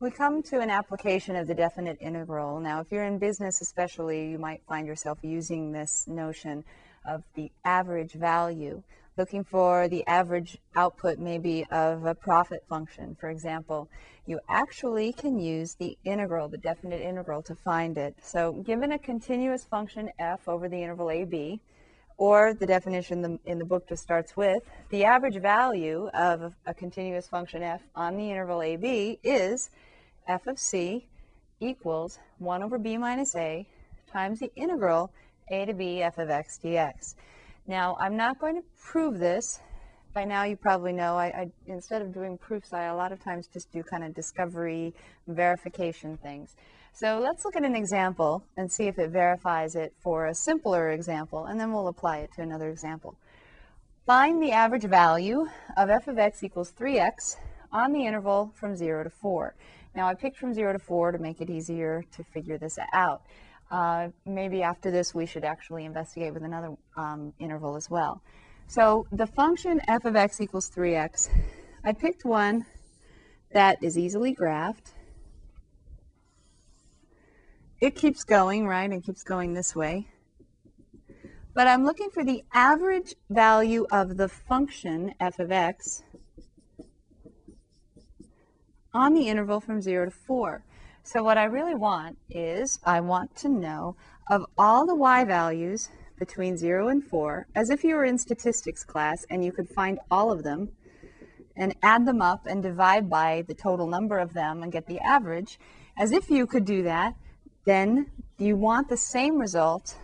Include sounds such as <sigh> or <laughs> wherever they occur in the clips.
We come to an application of the definite integral. Now, if you're in business especially, you might find yourself using this notion of the average value, looking for the average output maybe of a profit function, for example. You actually can use the integral, the definite integral, to find it. So given a continuous function f over the interval ab, or the definition in the book just starts with, the average value of a continuous function f on the interval ab is f of c equals 1 over b minus a times the integral a to b f of x dx. Now, I'm not going to prove this. By now, you probably know I, I, instead of doing proofs, I a lot of times just do kind of discovery verification things. So let's look at an example and see if it verifies it for a simpler example, and then we'll apply it to another example. Find the average value of f of x equals 3x on the interval from 0 to 4. Now I picked from 0 to 4 to make it easier to figure this out. Uh, maybe after this we should actually investigate with another um, interval as well. So the function f of x equals 3x, I picked one that is easily graphed. It keeps going, right? It keeps going this way. But I'm looking for the average value of the function f of x on the interval from 0 to 4. So what I really want is I want to know of all the y values between 0 and 4, as if you were in statistics class and you could find all of them and add them up and divide by the total number of them and get the average, as if you could do that, then you want the same result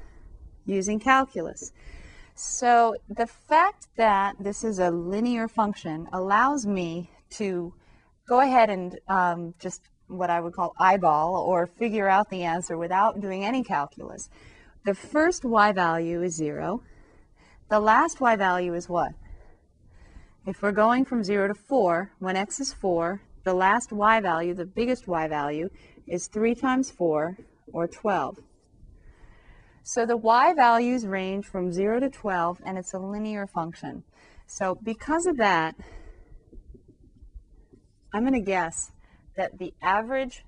using calculus. So the fact that this is a linear function allows me to go ahead and um, just what I would call eyeball or figure out the answer without doing any calculus. The first y value is 0. The last y value is what? If we're going from 0 to 4, when x is 4, the last y value, the biggest y value, is 3 times 4, or 12. So the y values range from 0 to 12, and it's a linear function. So because of that, I'm going to guess that the average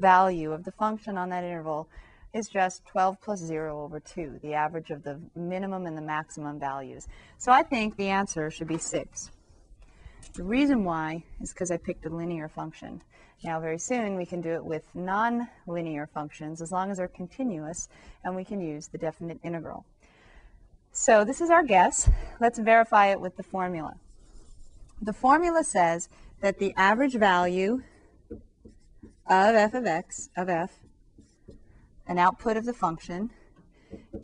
value of the function on that interval is just 12 plus 0 over 2, the average of the minimum and the maximum values. So I think the answer should be 6. The reason why is because I picked a linear function. Now very soon we can do it with non-linear functions as long as they're continuous and we can use the definite integral. So this is our guess. Let's verify it with the formula. The formula says that the average value of f of x, of f, an output of the function,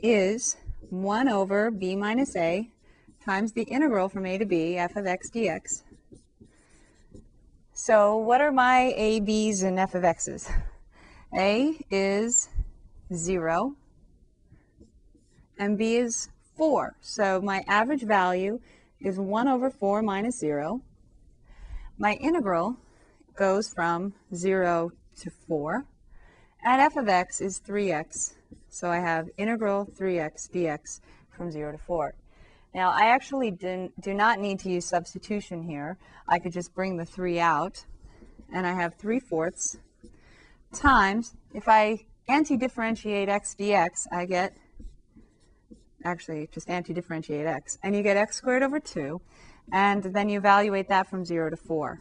is 1 over b minus a times the integral from a to b, f of x dx. So what are my a, b's, and f of x's? a is 0, and b is 4. So my average value is 1 over 4 minus 0. My integral goes from 0 to 4. And f of x is 3x. So I have integral 3x dx from 0 to 4. Now, I actually do not need to use substitution here. I could just bring the 3 out, and I have 3 fourths times, if I anti-differentiate x dx, I get, actually, just anti-differentiate x, and you get x squared over 2, and then you evaluate that from 0 to 4.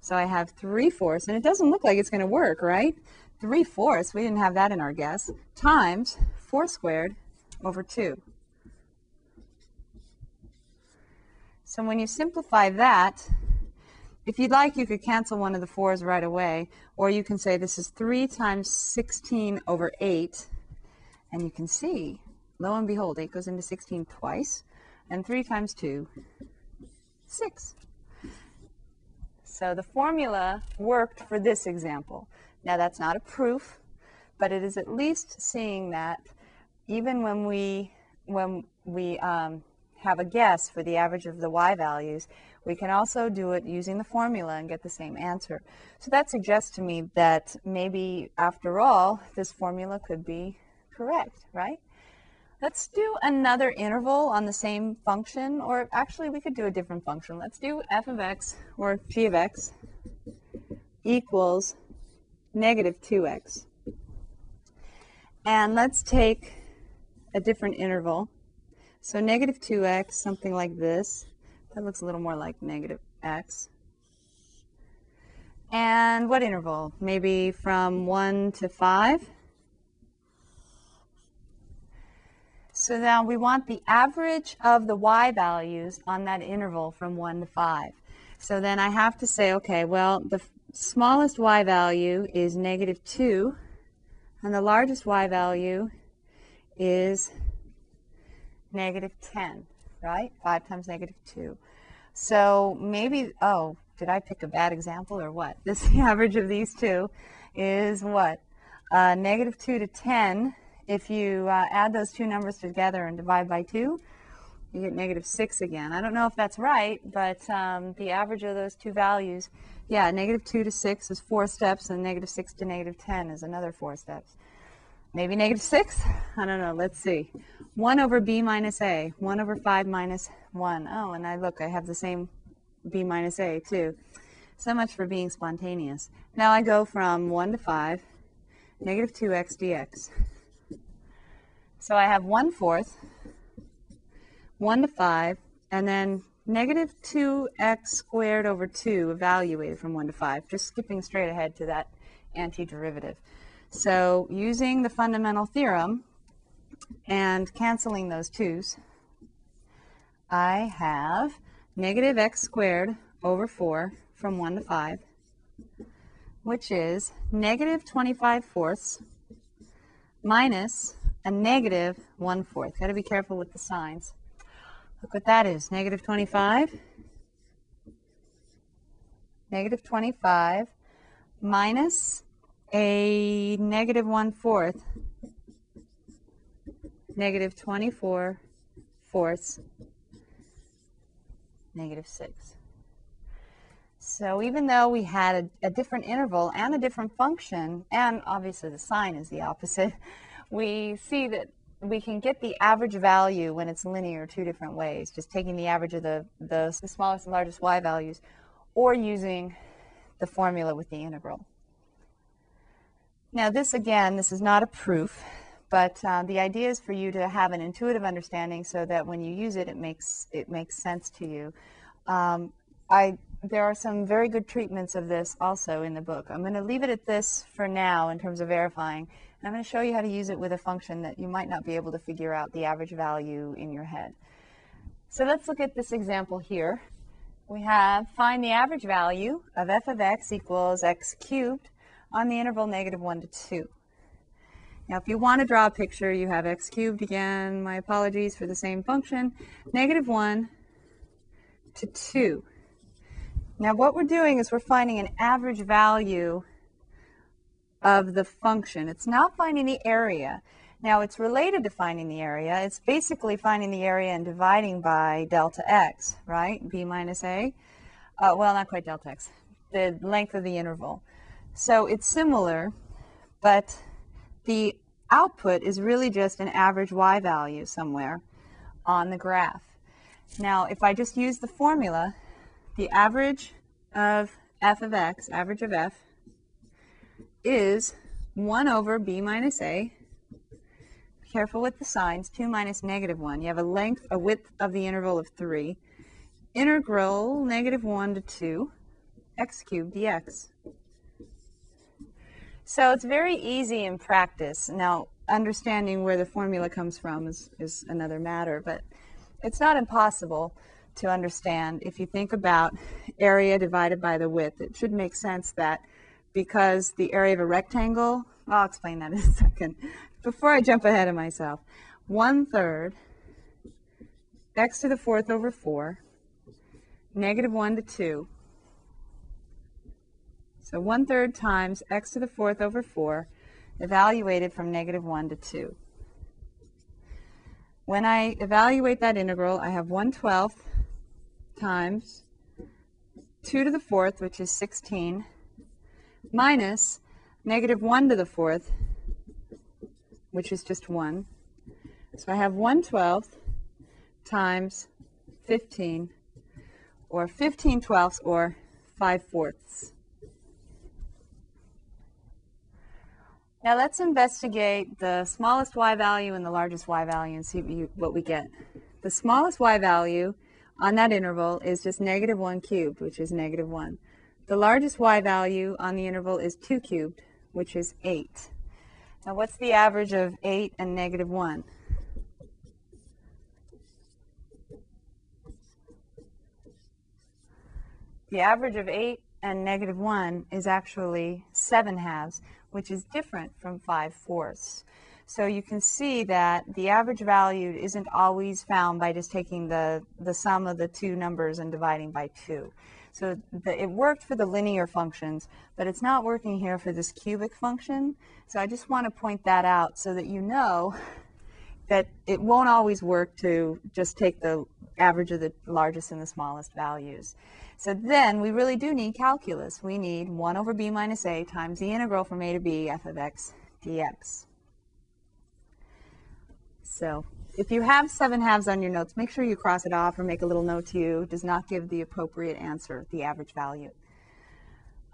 So I have 3 fourths, and it doesn't look like it's going to work, right? 3 fourths, we didn't have that in our guess, times 4 squared over 2. So when you simplify that, if you'd like, you could cancel one of the 4's right away, or you can say this is 3 times 16 over 8, and you can see, lo and behold, 8 goes into 16 twice, and 3 times 2, 6. So the formula worked for this example. Now that's not a proof, but it is at least seeing that even when we when we um, have a guess for the average of the y values, we can also do it using the formula and get the same answer. So that suggests to me that maybe after all, this formula could be correct, right? Let's do another interval on the same function, or actually we could do a different function. Let's do f of x, or g of x, equals negative 2x. And let's take a different interval. So negative 2x, something like this. That looks a little more like negative x. And what interval? Maybe from 1 to 5? So now we want the average of the y values on that interval from 1 to 5. So then I have to say, okay, well, the smallest y value is negative 2, and the largest y value is negative 10, right? 5 times negative 2. So maybe, oh, did I pick a bad example or what? <laughs> This average of these two is what? Uh, negative 2 to 10. If you uh, add those two numbers together and divide by 2, you get negative 6 again. I don't know if that's right, but um, the average of those two values, yeah, negative 2 to 6 is 4 steps, and negative 6 to negative 10 is another 4 steps. Maybe negative 6? I don't know. Let's see. 1 over b minus a. 1 over 5 minus 1. Oh, and I look, I have the same b minus a too. So much for being spontaneous. Now I go from 1 to 5, negative 2x dx. So I have 1 fourth 1 to 5, and then negative 2x squared over 2 evaluated from 1 to 5, just skipping straight ahead to that antiderivative. So using the fundamental theorem and canceling those 2's, I have negative x squared over 4 from 1 to 5, which is negative 25 fourths minus a negative 1 fourth. Got to be careful with the signs. Look what that is, negative 25. Negative 25 minus a negative 1 fourth, negative 24 fourths, negative 6. So even though we had a, a, different interval and a different function, and obviously the sign is the opposite, <laughs> we see that we can get the average value when it's linear two different ways, just taking the average of the, the, smallest and largest y values, or using the formula with the integral. Now this again, this is not a proof, but uh, the idea is for you to have an intuitive understanding so that when you use it, it makes, it makes sense to you. Um, I, there are some very good treatments of this also in the book. I'm going to leave it at this for now in terms of verifying. And I'm going to show you how to use it with a function that you might not be able to figure out the average value in your head. So let's look at this example here. We have find the average value of f of x equals x cubed on the interval negative 1 to 2. Now, if you want to draw a picture, you have x cubed again. My apologies for the same function. Negative 1 to 2. Now, what we're doing is we're finding an average value of the function. It's not finding the area. Now it's related to finding the area. It's basically finding the area and dividing by delta x, right? b minus a. Uh, well, not quite delta x. The length of the interval. So it's similar, but the output is really just an average y value somewhere on the graph. Now, if I just use the formula, the average of f of x, average of f, is 1 over b minus a. Careful with the signs. 2 minus negative 1. You have a length, a width of the interval of 3. Integral negative 1 to 2 x cubed dx. So it's very easy in practice. Now, understanding where the formula comes from is, is another matter, but it's not impossible to understand. If you think about area divided by the width, it should make sense that because the area of a rectangle, I'll explain that <laughs> in a second. Before I jump ahead of myself, one third x to the fourth over 4, negative 1 to 2. So one third times x to the fourth over 4, evaluated from negative 1 to 2. When I evaluate that integral, I have 1 12th times 2 to the fourth, which is 16, minus negative 1 to the fourth, which is just 1. So I have 1 12th times 15, or 15 twelfths, or 5 fourths. Now let's investigate the smallest y value and the largest y value and see what we get. The smallest y value on that interval is just negative 1 cubed, which is negative 1. The largest y value on the interval is 2 cubed, which is 8. Now what's the average of 8 and negative 1? The average of 8 and negative 1 is actually 7 halves, which is different from 5 fourths. So you can see that the average value isn't always found by just taking the, the sum of the two numbers and dividing by 2. So the, it worked for the linear functions, but it's not working here for this cubic function. So I just want to point that out so that you know <laughs> that it won't always work to just take the average of the largest and the smallest values. So then we really do need calculus. We need 1 over b minus a times the integral from a to b f of x dx. So if you have 7 halves on your notes, make sure you cross it off or make a little note to you. It does not give the appropriate answer, the average value.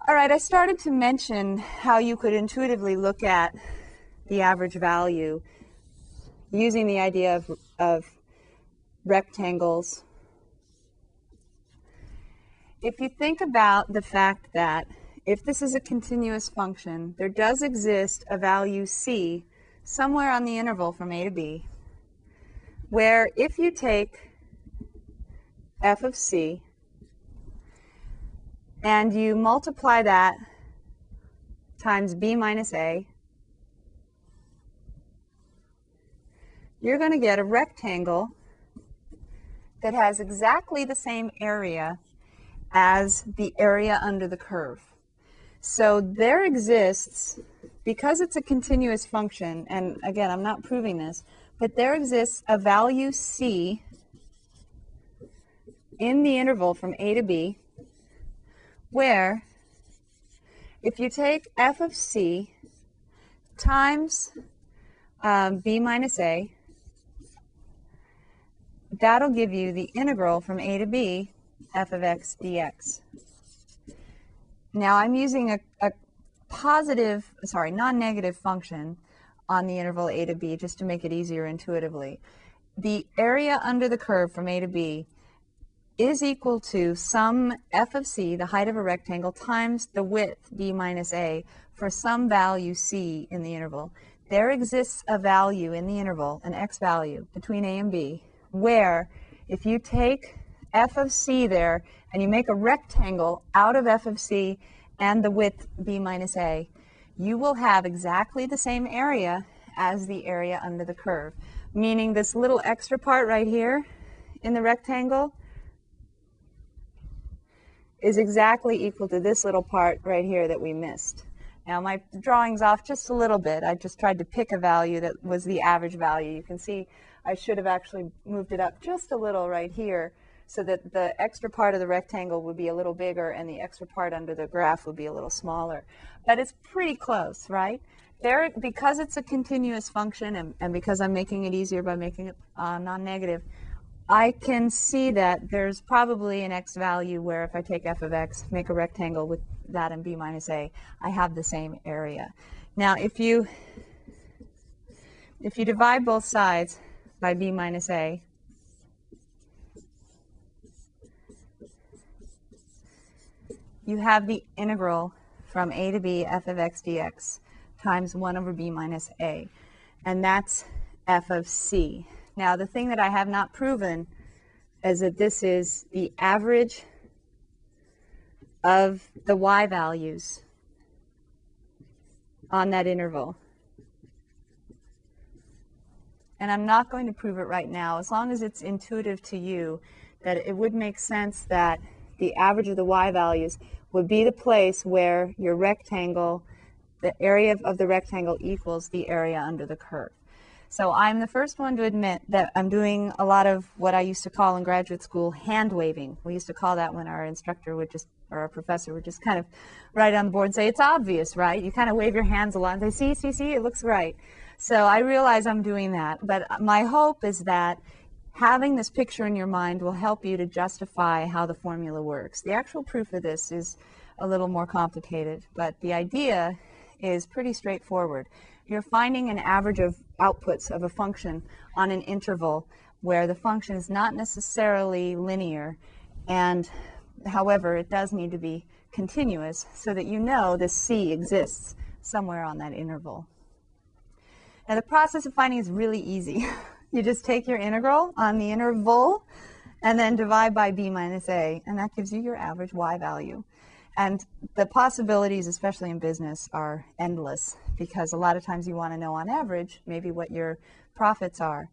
All right, I started to mention how you could intuitively look at the average value using the idea of, of rectangles. If you think about the fact that if this is a continuous function, there does exist a value c somewhere on the interval from a to b, where if you take f of c and you multiply that times b minus a, you're going to get a rectangle that has exactly the same area as the area under the curve. So there exists, because it's a continuous function, and again, I'm not proving this, but there exists a value c in the interval from a to b where if you take f of c times um, b minus a, that'll give you the integral from a to b f of x dx. Now I'm using a, a positive, sorry, non-negative function on the interval a to b just to make it easier intuitively. The area under the curve from a to b is equal to some f of c, the height of a rectangle, times the width b minus a for some value c in the interval. There exists a value in the interval, an x value, between a and b, where if you take f of c there and you make a rectangle out of f of c and the width b minus a, you will have exactly the same area as the area under the curve, meaning this little extra part right here in the rectangle is exactly equal to this little part right here that we missed. Now my drawing's off just a little bit. I just tried to pick a value that was the average value. You can see I should have actually moved it up just a little right here so that the extra part of the rectangle would be a little bigger and the extra part under the graph would be a little smaller. But it's pretty close, right? There, because it's a continuous function and, and because I'm making it easier by making it uh, non-negative, I can see that there's probably an x value where if I take f of x, make a rectangle with that and b minus a, I have the same area. Now, if you if you divide both sides by b minus a, you have the integral from a to b f of x dx times 1 over b minus a. And that's f of c. Now, the thing that I have not proven is that this is the average of the y values on that interval. And I'm not going to prove it right now, as long as it's intuitive to you that it would make sense that the average of the y values would be the place where your rectangle, the area of the rectangle equals the area under the curve. So I'm the first one to admit that I'm doing a lot of what I used to call in graduate school hand waving. We used to call that when our instructor would just, or our professor would just kind of write on the board and say, it's obvious, right? You kind of wave your hands along. say, see, see, see, it looks right. So I realize I'm doing that. But my hope is that having this picture in your mind will help you to justify how the formula works. The actual proof of this is a little more complicated, but the idea is pretty straightforward. You're finding an average of outputs of a function on an interval where the function is not necessarily linear and however it does need to be continuous so that you know this c exists somewhere on that interval. Now the process of finding is really easy. <laughs> you just take your integral on the interval and then divide by b minus a, and that gives you your average y value. And the possibilities, especially in business, are endless because a lot of times you want to know on average maybe what your profits are.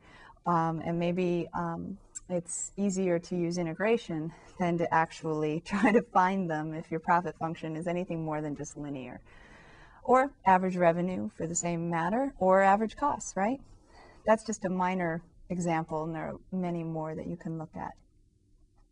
Um, and maybe um, it's easier to use integration than to actually <laughs> try to find them if your profit function is anything more than just linear. Or average revenue for the same matter, or average costs, right? That's just a minor example, and there are many more that you can look at.